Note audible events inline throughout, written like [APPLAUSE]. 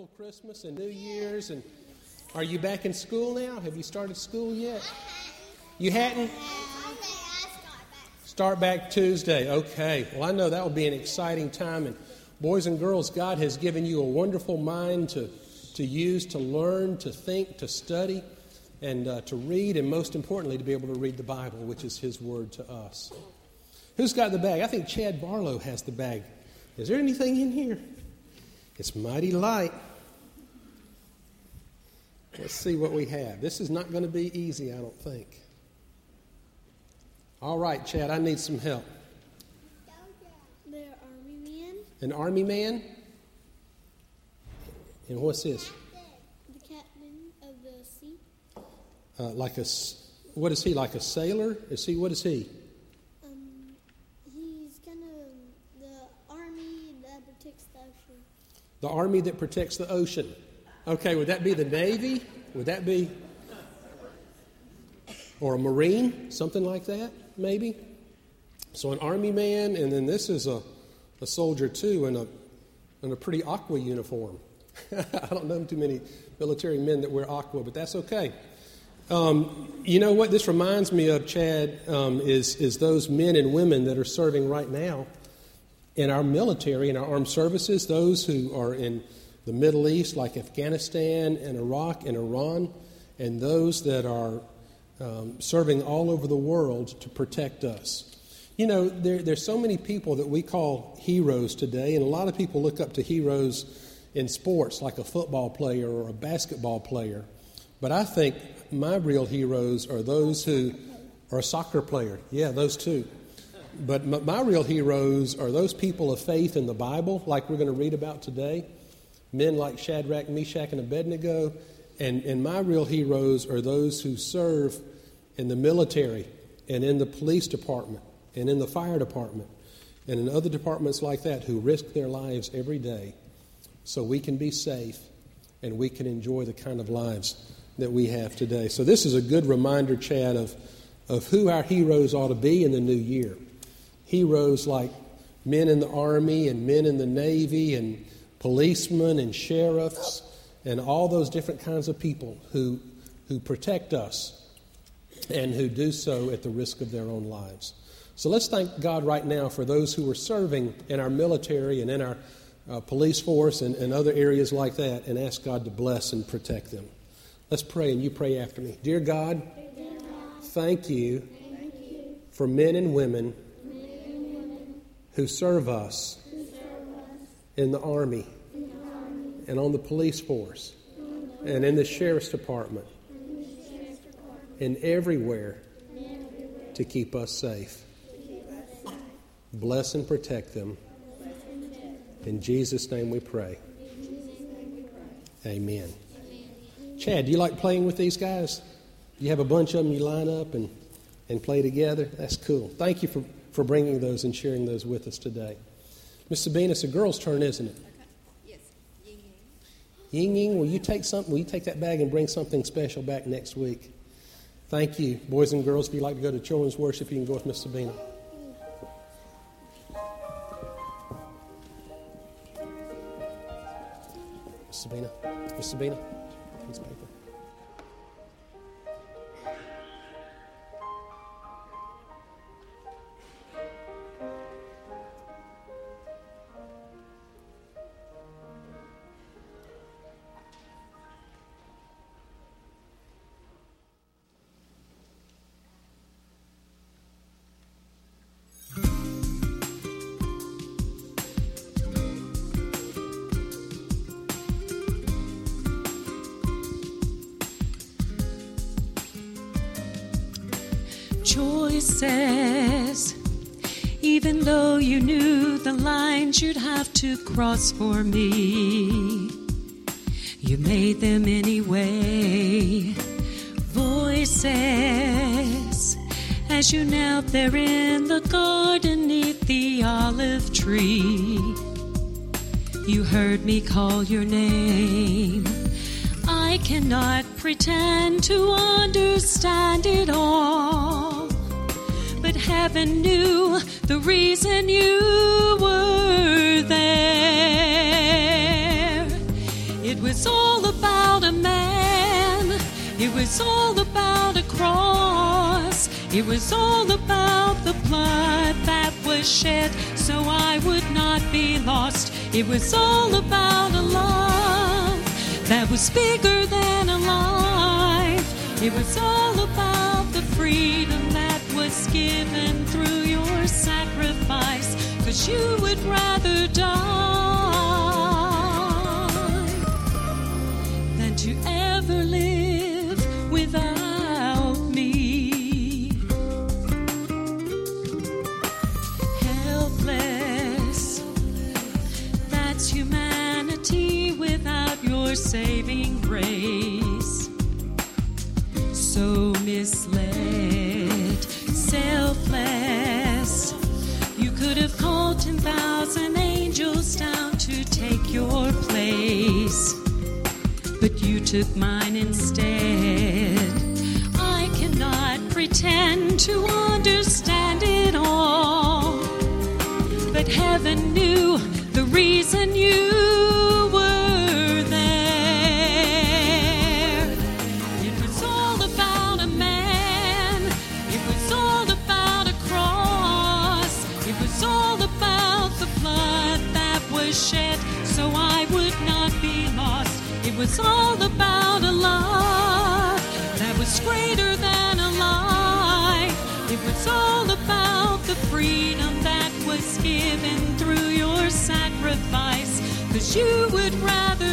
wonderful Christmas and New Year's. And are you back in school now? Have you started school yet? You hadn't? Start back Tuesday. Okay. Well, I know that will be an exciting time. And boys and girls, God has given you a wonderful mind to, to use, to learn, to think, to study, and uh, to read, and most importantly, to be able to read the Bible, which is His Word to us. Who's got the bag? I think Chad Barlow has the bag. Is there anything in here? It's mighty light. Let's see what we have. This is not going to be easy, I don't think. All right, Chad, I need some help. They're army men. An army man? And what's this? The captain of the sea. Uh, like a, what is he? Like a sailor? Is he? What is he? Um, he's kind of the army that protects the ocean. The army that protects the ocean. Okay, would that be the Navy? Would that be. Or a Marine? Something like that, maybe? So, an army man, and then this is a, a soldier too, in a, in a pretty aqua uniform. [LAUGHS] I don't know too many military men that wear aqua, but that's okay. Um, you know what this reminds me of, Chad, um, is, is those men and women that are serving right now in our military, in our armed services, those who are in the Middle East, like Afghanistan and Iraq and Iran, and those that are um, serving all over the world to protect us. You know, there, there's so many people that we call heroes today, and a lot of people look up to heroes in sports, like a football player or a basketball player. But I think my real heroes are those who are a soccer player. Yeah, those two. But my, my real heroes are those people of faith in the Bible, like we're going to read about today. Men like Shadrach, Meshach, and Abednego. And, and my real heroes are those who serve in the military and in the police department and in the fire department and in other departments like that who risk their lives every day so we can be safe and we can enjoy the kind of lives that we have today. So, this is a good reminder, Chad, of, of who our heroes ought to be in the new year. Heroes like men in the Army and men in the Navy and policemen and sheriffs and all those different kinds of people who, who protect us and who do so at the risk of their own lives. So let's thank God right now for those who are serving in our military and in our uh, police force and, and other areas like that and ask God to bless and protect them. Let's pray, and you pray after me. Dear God, thank you for men and women who serve us in the Army and on the police force and in the Sheriff's Department and everywhere to keep us safe. Bless and protect them. In Jesus' name we pray. Amen. Chad, do you like playing with these guys? You have a bunch of them you line up and, and play together? That's cool. Thank you for, for bringing those and sharing those with us today. Miss Sabina, it's a girl's turn, isn't it? Yes. Ying Ying Ying, will you take something? Will you take that bag and bring something special back next week? Thank you, boys and girls. If you'd like to go to children's worship, you can go with Miss Sabina. Miss Sabina, Miss Sabina, piece paper. Choices. Even though you knew the lines you'd have to cross for me, you made them anyway. Voices as you knelt there in the garden neath the olive tree. You heard me call your name. I cannot pretend to understand it all. Heaven knew the reason you were there. It was all about a man. It was all about a cross. It was all about the blood that was shed so I would not be lost. It was all about a love that was bigger than a life. It was all about the freedom given through your sacrifice. Cause you would rather die mine instead. You would rather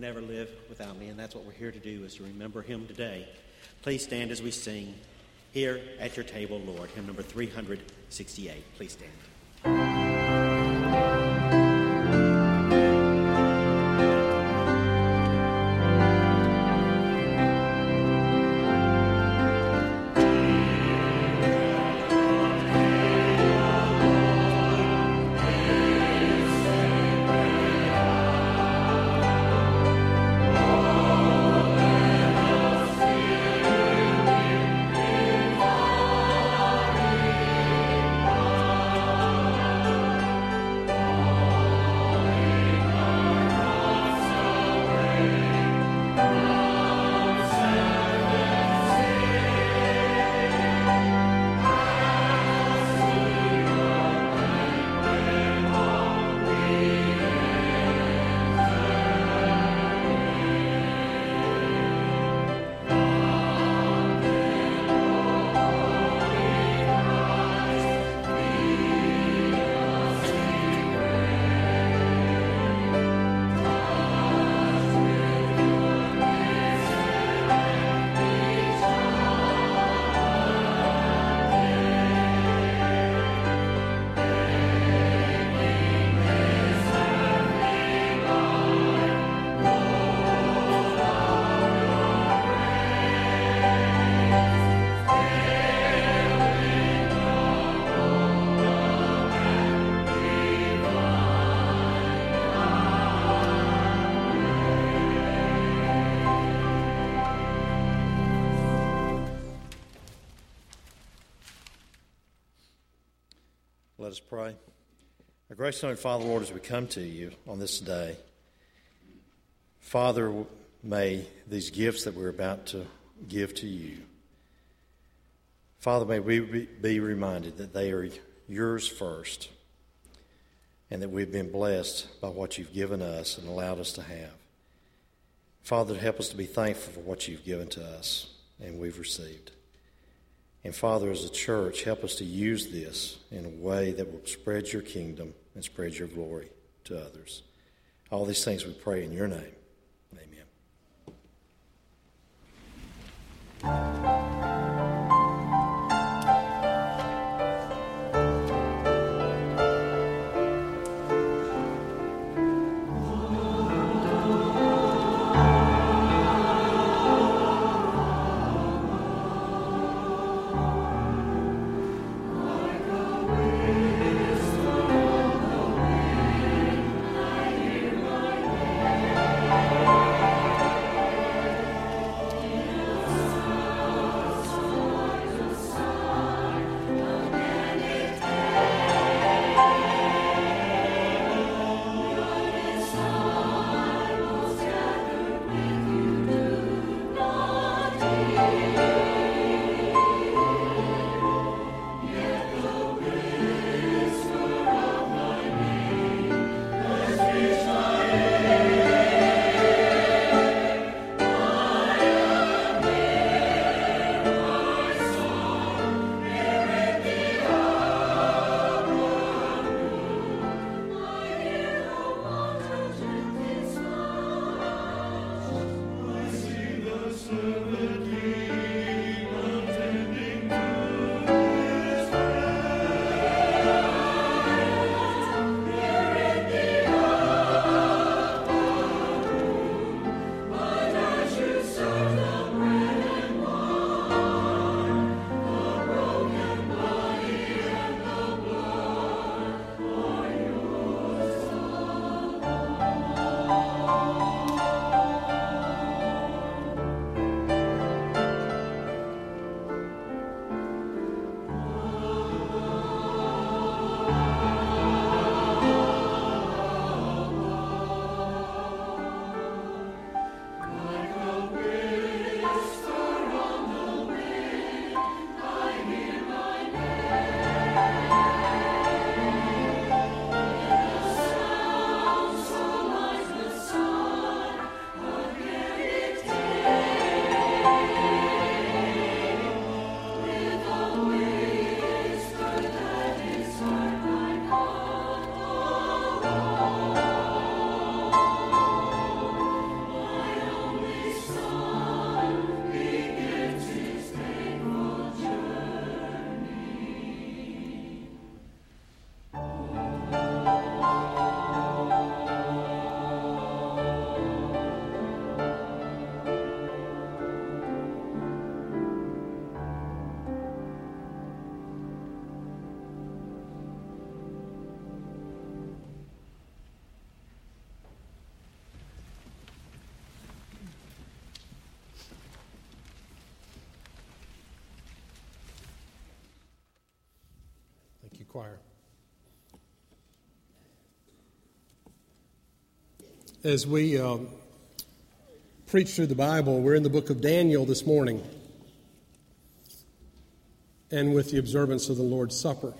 than ever live without me, and that's what we're here to do, is to remember him today. Please stand as we sing here at your table, Lord, hymn number 368. Please stand. Let us pray. Our gracious and Father, Lord, as we come to you on this day, Father, may these gifts that we're about to give to you, Father, may we be reminded that they are yours first and that we've been blessed by what you've given us and allowed us to have. Father, help us to be thankful for what you've given to us and we've received. And Father, as a church, help us to use this in a way that will spread your kingdom and spread your glory to others. All these things we pray in your name. Choir. As we um, preach through the Bible, we're in the book of Daniel this morning and with the observance of the Lord's Supper.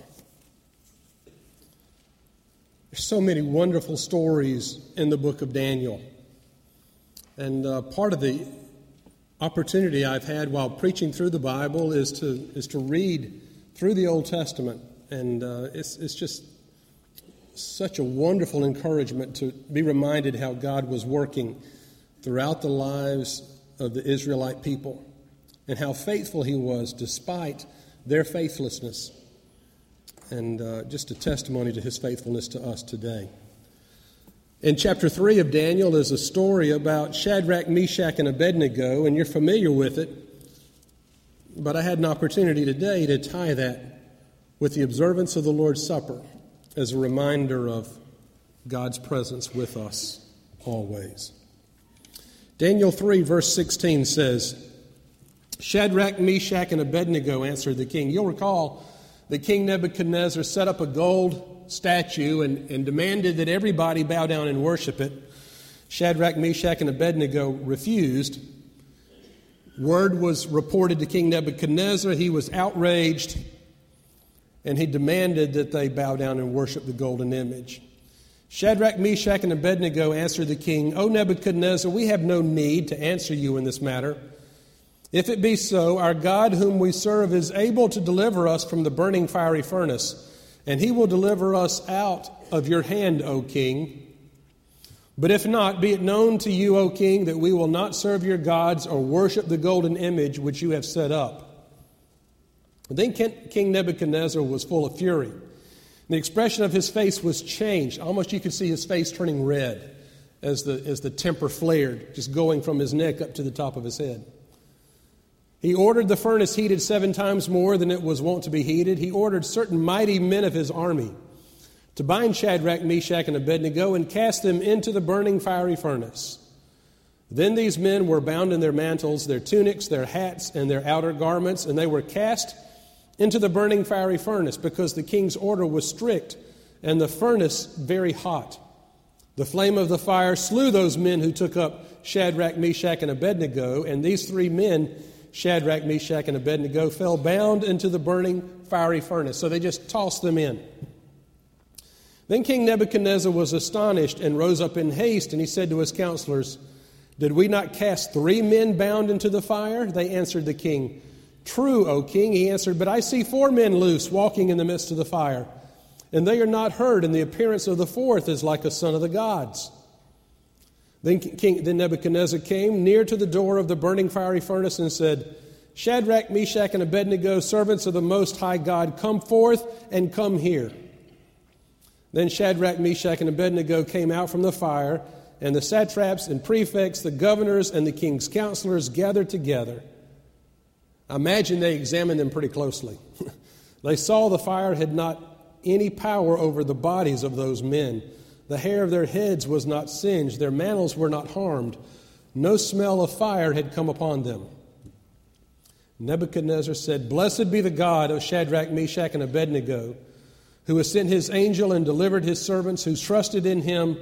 There's so many wonderful stories in the book of Daniel. And uh, part of the opportunity I've had while preaching through the Bible is to, is to read through the Old Testament and uh, it's, it's just such a wonderful encouragement to be reminded how God was working throughout the lives of the Israelite people and how faithful He was despite their faithlessness. And uh, just a testimony to His faithfulness to us today. In chapter 3 of Daniel is a story about Shadrach, Meshach, and Abednego, and you're familiar with it. But I had an opportunity today to tie that with the observance of the Lord's Supper as a reminder of God's presence with us always. Daniel 3, verse 16 says, Shadrach, Meshach, and Abednego answered the king. You'll recall that King Nebuchadnezzar set up a gold statue and, and demanded that everybody bow down and worship it. Shadrach, Meshach, and Abednego refused. Word was reported to King Nebuchadnezzar. He was outraged and he demanded that they bow down and worship the golden image. Shadrach, Meshach, and Abednego answered the king, O Nebuchadnezzar, we have no need to answer you in this matter. If it be so, our God, whom we serve, is able to deliver us from the burning fiery furnace, and he will deliver us out of your hand, O king. But if not, be it known to you, O king, that we will not serve your gods or worship the golden image which you have set up. Then King Nebuchadnezzar was full of fury. The expression of his face was changed. Almost you could see his face turning red as the, as the temper flared, just going from his neck up to the top of his head. He ordered the furnace heated seven times more than it was wont to be heated. He ordered certain mighty men of his army to bind Shadrach, Meshach, and Abednego and cast them into the burning fiery furnace. Then these men were bound in their mantles, their tunics, their hats, and their outer garments, and they were cast into the burning fiery furnace because the king's order was strict and the furnace very hot. The flame of the fire slew those men who took up Shadrach, Meshach, and Abednego, and these three men Shadrach, Meshach, and Abednego fell bound into the burning fiery furnace. So they just tossed them in. Then King Nebuchadnezzar was astonished and rose up in haste, and he said to his counselors, Did we not cast three men bound into the fire? They answered the king, True, O king. He answered, But I see four men loose walking in the midst of the fire, and they are not hurt, and the appearance of the fourth is like a son of the gods. Then, King, then Nebuchadnezzar came near to the door of the burning fiery furnace and said, Shadrach, Meshach, and Abednego, servants of the Most High God, come forth and come here. Then Shadrach, Meshach, and Abednego came out from the fire, and the satraps and prefects, the governors, and the king's counselors gathered together. I imagine they examined them pretty closely. [LAUGHS] they saw the fire had not any power over the bodies of those men the hair of their heads was not singed, their mantles were not harmed. No smell of fire had come upon them. Nebuchadnezzar said, Blessed be the God of Shadrach, Meshach, and Abednego, who has sent his angel and delivered his servants who trusted in him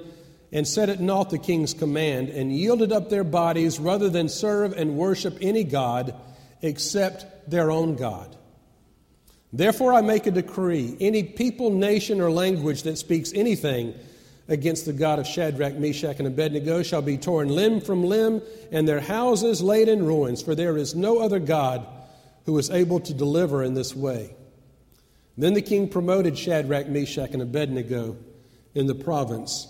and set at naught the king's command, and yielded up their bodies rather than serve and worship any God except their own God. Therefore, I make a decree any people, nation, or language that speaks anything against the God of Shadrach, Meshach, and Abednego shall be torn limb from limb, and their houses laid in ruins, for there is no other God who is able to deliver in this way. Then the king promoted Shadrach, Meshach, and Abednego in the province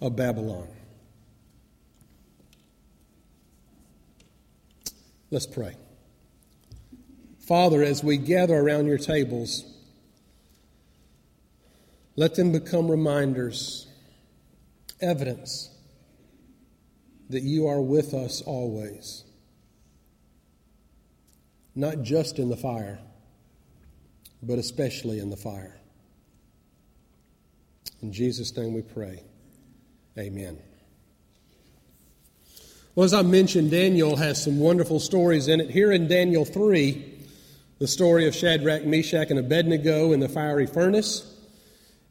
of Babylon. Let's pray. Father, as we gather around your tables, let them become reminders evidence that you are with us always, not just in the fire, but especially in the fire. In Jesus' name we pray. Amen. Well, as I mentioned, Daniel has some wonderful stories in it. Here in Daniel 3, the story of Shadrach, Meshach, and Abednego in the fiery furnace.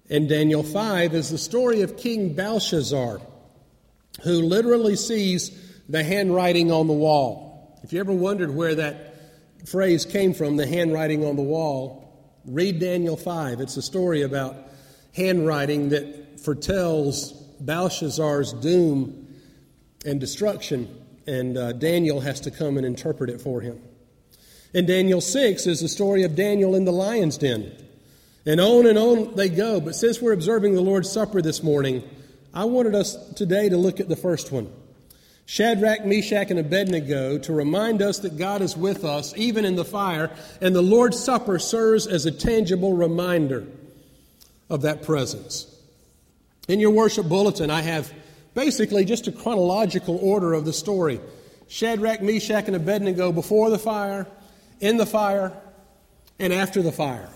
In Daniel 5 is the story of King Belshazzar, who literally sees the handwriting on the wall. If you ever wondered where that phrase came from, the handwriting on the wall, read Daniel 5. It's a story about handwriting that foretells Belshazzar's doom and destruction, and uh, Daniel has to come and interpret it for him. In Daniel 6 is the story of Daniel in the lion's den. And on and on they go. But since we're observing the Lord's Supper this morning, I wanted us today to look at the first one Shadrach, Meshach, and Abednego to remind us that God is with us even in the fire, and the Lord's Supper serves as a tangible reminder of that presence. In your worship bulletin, I have basically just a chronological order of the story Shadrach, Meshach, and Abednego before the fire, in the fire, and after the fire.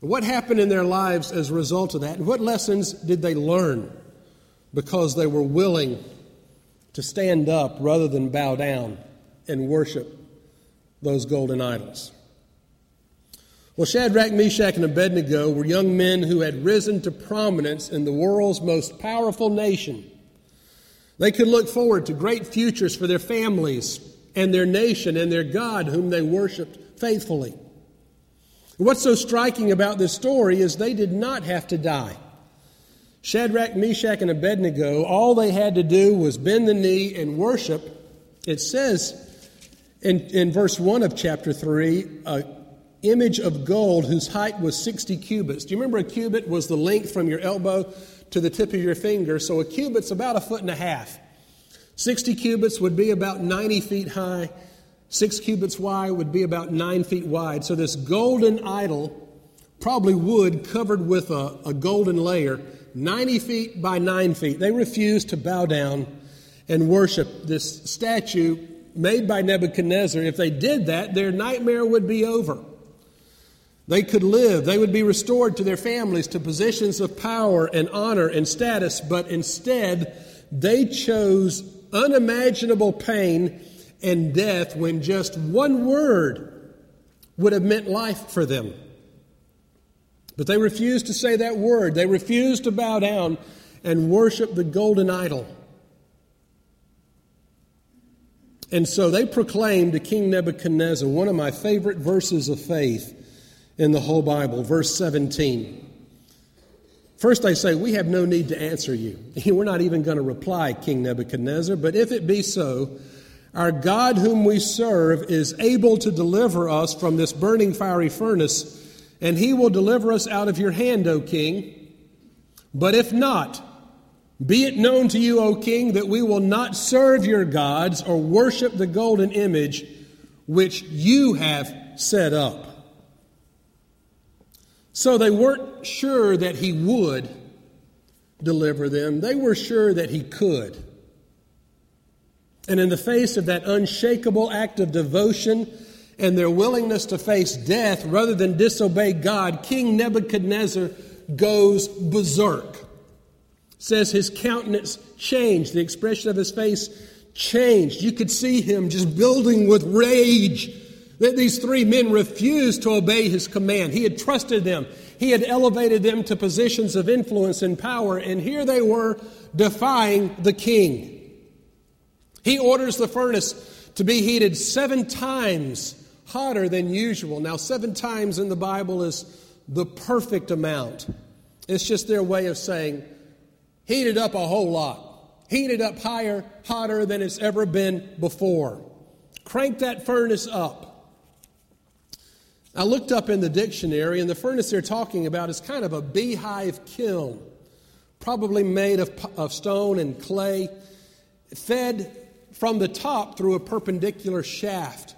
What happened in their lives as a result of that? What lessons did they learn because they were willing to stand up rather than bow down and worship those golden idols? Well, Shadrach, Meshach, and Abednego were young men who had risen to prominence in the world's most powerful nation. They could look forward to great futures for their families and their nation and their God, whom they worshiped faithfully. What's so striking about this story is they did not have to die. Shadrach, Meshach, and Abednego, all they had to do was bend the knee and worship. It says in, in verse 1 of chapter 3, an image of gold whose height was 60 cubits. Do you remember a cubit was the length from your elbow to the tip of your finger? So a cubit's about a foot and a half. 60 cubits would be about 90 feet high. Six cubits wide would be about nine feet wide. So this golden idol, probably wood covered with a, a golden layer, 90 feet by 9 feet. They refused to bow down and worship this statue made by Nebuchadnezzar. If they did that, their nightmare would be over. They could live, they would be restored to their families, to positions of power and honor and status, but instead, they chose unimaginable pain and death when just one word would have meant life for them. But they refused to say that word. They refused to bow down and worship the golden idol. And so they proclaimed to King Nebuchadnezzar one of my favorite verses of faith in the whole Bible, verse 17. First, they say, We have no need to answer you. [LAUGHS] We're not even going to reply, King Nebuchadnezzar. But if it be so, our God, whom we serve, is able to deliver us from this burning fiery furnace, and he will deliver us out of your hand, O king. But if not, be it known to you, O king, that we will not serve your gods or worship the golden image which you have set up. So they weren't sure that he would deliver them, they were sure that he could. And in the face of that unshakable act of devotion and their willingness to face death rather than disobey God, King Nebuchadnezzar goes berserk. Says his countenance changed, the expression of his face changed. You could see him just building with rage that these three men refused to obey his command. He had trusted them, he had elevated them to positions of influence and power, and here they were defying the king. He orders the furnace to be heated seven times hotter than usual. Now, seven times in the Bible is the perfect amount. It's just their way of saying, heat it up a whole lot. Heat it up higher, hotter than it's ever been before. Crank that furnace up. I looked up in the dictionary, and the furnace they're talking about is kind of a beehive kiln, probably made of, of stone and clay, fed from the top through a perpendicular shaft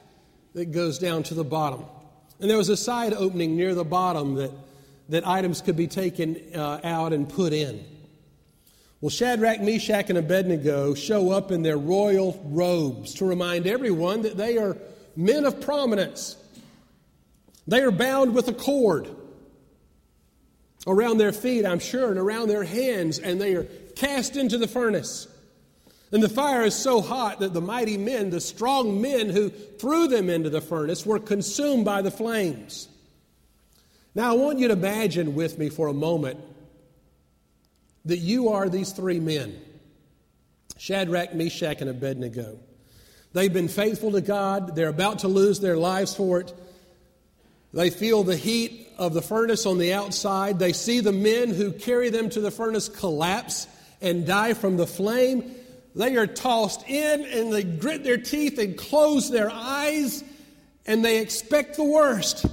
that goes down to the bottom. And there was a side opening near the bottom that, that items could be taken uh, out and put in. Well, Shadrach, Meshach, and Abednego show up in their royal robes to remind everyone that they are men of prominence. They are bound with a cord around their feet, I'm sure, and around their hands, and they are cast into the furnace. And the fire is so hot that the mighty men, the strong men who threw them into the furnace, were consumed by the flames. Now, I want you to imagine with me for a moment that you are these three men Shadrach, Meshach, and Abednego. They've been faithful to God, they're about to lose their lives for it. They feel the heat of the furnace on the outside. They see the men who carry them to the furnace collapse and die from the flame. They are tossed in and they grit their teeth and close their eyes and they expect the worst. And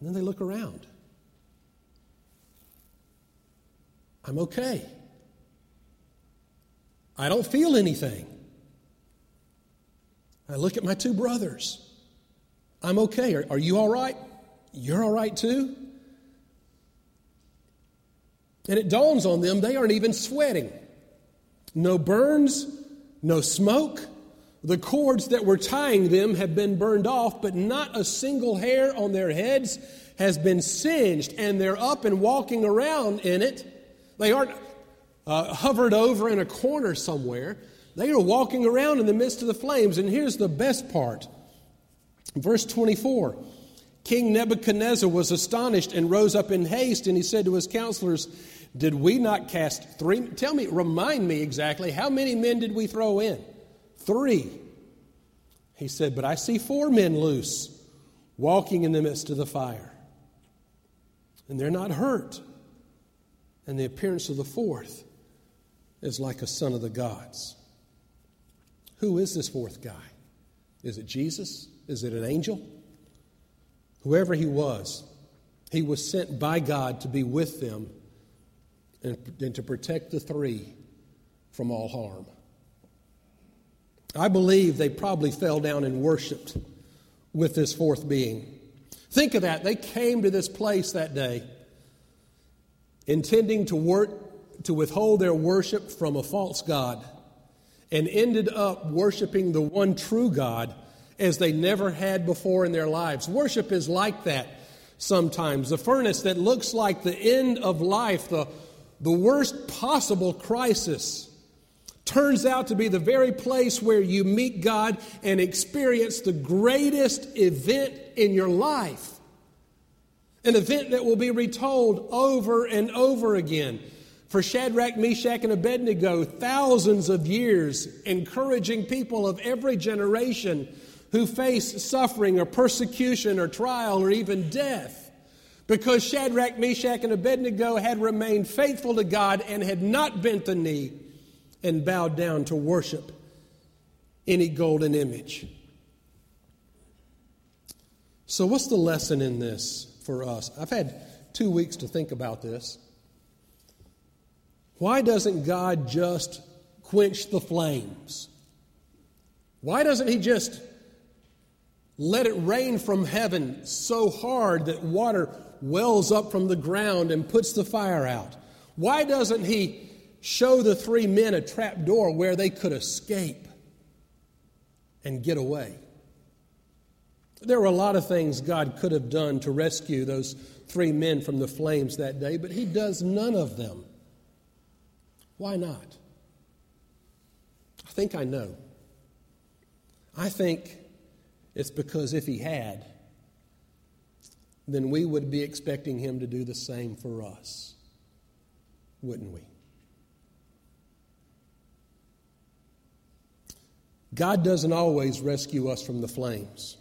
then they look around. I'm okay. I don't feel anything. I look at my two brothers. I'm okay. Are, are you all right? You're all right too? And it dawns on them they aren't even sweating. No burns, no smoke. The cords that were tying them have been burned off, but not a single hair on their heads has been singed, and they're up and walking around in it. They aren't uh, hovered over in a corner somewhere. They are walking around in the midst of the flames. And here's the best part verse 24 King Nebuchadnezzar was astonished and rose up in haste, and he said to his counselors, Did we not cast three? Tell me, remind me exactly, how many men did we throw in? Three. He said, But I see four men loose, walking in the midst of the fire. And they're not hurt. And the appearance of the fourth is like a son of the gods. Who is this fourth guy? Is it Jesus? Is it an angel? Whoever he was, he was sent by God to be with them and, and to protect the three from all harm. I believe they probably fell down and worshiped with this fourth being. Think of that. They came to this place that day intending to to withhold their worship from a false god and ended up worshiping the one true God as they never had before in their lives. Worship is like that sometimes. The furnace that looks like the end of life, the, the worst possible crisis, turns out to be the very place where you meet God and experience the greatest event in your life. An event that will be retold over and over again. For Shadrach, Meshach, and Abednego, thousands of years encouraging people of every generation who face suffering or persecution or trial or even death. Because Shadrach, Meshach, and Abednego had remained faithful to God and had not bent the knee and bowed down to worship any golden image. So, what's the lesson in this for us? I've had two weeks to think about this. Why doesn't God just quench the flames? Why doesn't He just let it rain from heaven so hard that water wells up from the ground and puts the fire out? Why doesn't He show the three men a trap door where they could escape and get away? There were a lot of things God could have done to rescue those three men from the flames that day, but He does none of them. Why not? I think I know. I think it's because if he had, then we would be expecting him to do the same for us, wouldn't we? God doesn't always rescue us from the flames.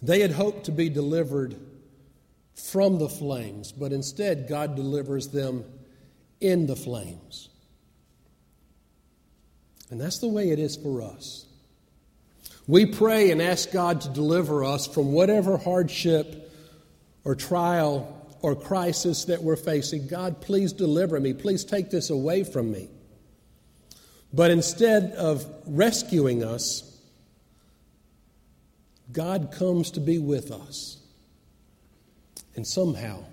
They had hoped to be delivered from the flames, but instead, God delivers them in the flames. And that's the way it is for us. We pray and ask God to deliver us from whatever hardship or trial or crisis that we're facing. God, please deliver me. Please take this away from me. But instead of rescuing us, God comes to be with us. And somehow,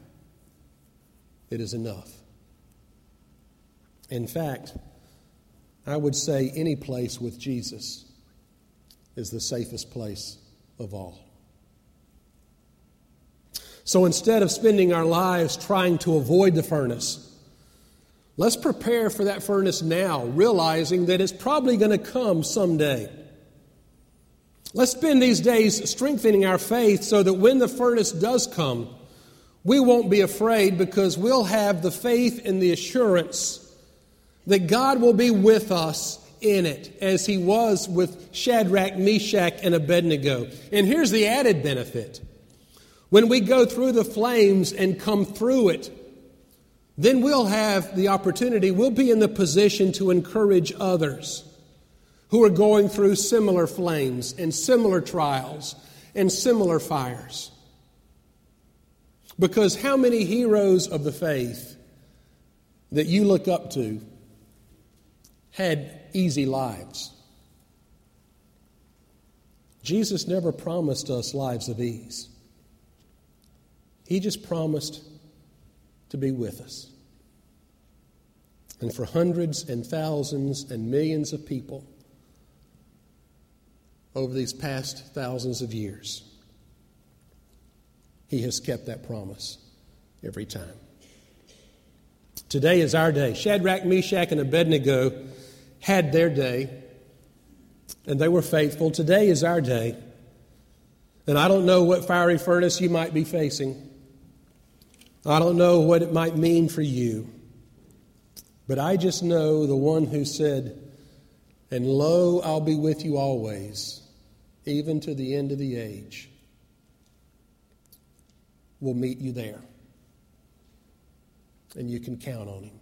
it is enough. In fact, I would say any place with Jesus is the safest place of all. So instead of spending our lives trying to avoid the furnace, let's prepare for that furnace now, realizing that it's probably going to come someday. Let's spend these days strengthening our faith so that when the furnace does come, we won't be afraid because we'll have the faith and the assurance that God will be with us in it, as he was with Shadrach, Meshach, and Abednego. And here's the added benefit when we go through the flames and come through it, then we'll have the opportunity, we'll be in the position to encourage others who are going through similar flames and similar trials and similar fires. Because how many heroes of the faith that you look up to had easy lives. Jesus never promised us lives of ease. He just promised to be with us. And for hundreds and thousands and millions of people over these past thousands of years, He has kept that promise every time. Today is our day. Shadrach, Meshach, and Abednego had their day, and they were faithful. Today is our day. And I don't know what fiery furnace you might be facing. I don't know what it might mean for you. But I just know the one who said, And lo, I'll be with you always, even to the end of the age, will meet you there. And you can count on him.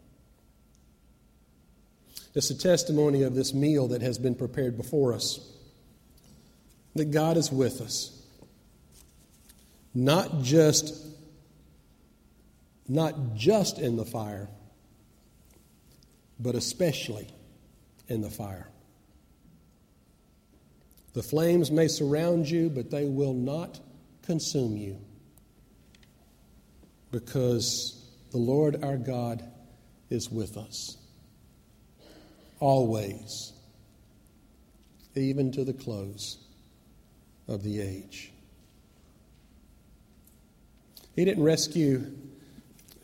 It's a testimony of this meal that has been prepared before us that God is with us. Not just not just in the fire, but especially in the fire. The flames may surround you, but they will not consume you because the Lord our God is with us always, even to the close of the age. He didn't rescue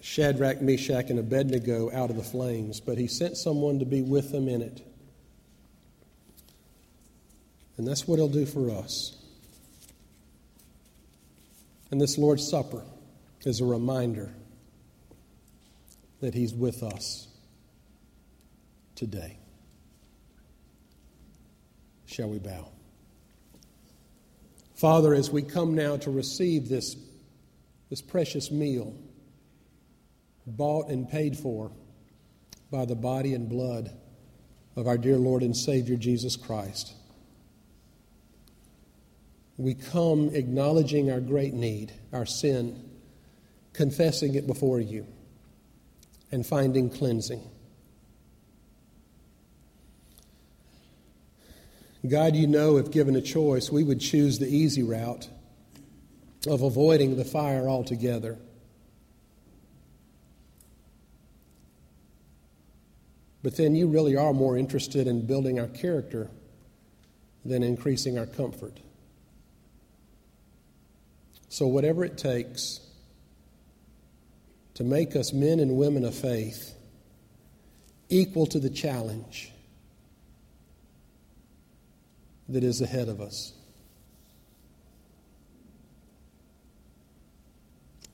Shadrach, Meshach, and Abednego out of the flames, but he sent someone to be with them in it. And that's what he'll do for us. And this Lord's Supper is a reminder that he's with us today. Shall we bow? Father, as we come now to receive this, this precious meal, bought and paid for by the body and blood of our dear Lord and Savior Jesus Christ, we come acknowledging our great need, our sin, confessing it before you, and finding cleansing. God, you know, if given a choice, we would choose the easy route of avoiding the fire altogether. But then you really are more interested in building our character than increasing our comfort. So, whatever it takes to make us men and women of faith equal to the challenge that is ahead of us.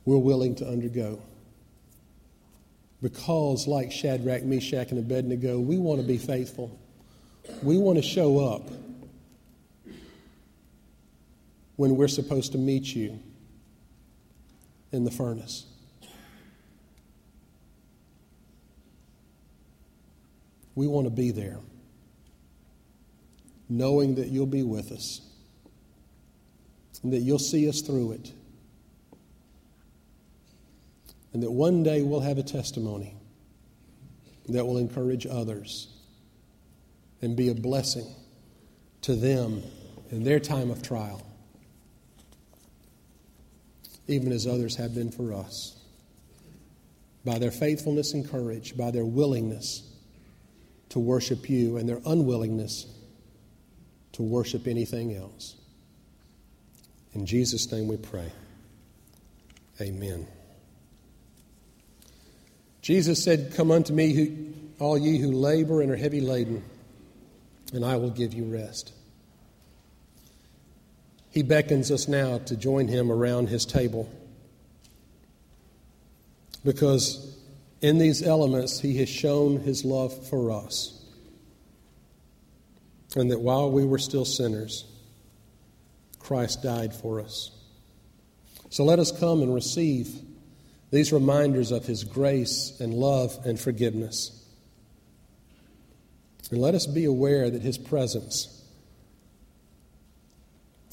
We're willing to undergo. Because, like Shadrach, Meshach, and Abednego, we want to be faithful. We want to show up when we're supposed to meet you in the furnace. We want to be there knowing that you'll be with us and that you'll see us through it. And that one day we'll have a testimony that will encourage others and be a blessing to them in their time of trial, even as others have been for us. By their faithfulness and courage, by their willingness to worship you and their unwillingness to worship anything else. In Jesus' name we pray. Amen. Jesus said, Come unto me, who, all ye who labor and are heavy laden, and I will give you rest. He beckons us now to join him around his table because in these elements he has shown his love for us and that while we were still sinners, Christ died for us. So let us come and receive these reminders of His grace and love and forgiveness. And let us be aware that His presence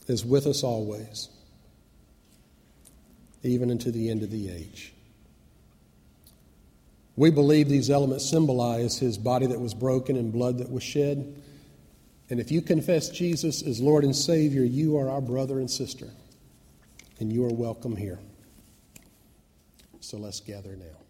is with us always, even into the end of the age. We believe these elements symbolize His body that was broken and blood that was shed and if you confess Jesus as Lord and Savior, you are our brother and sister, and you are welcome here. So let's gather now.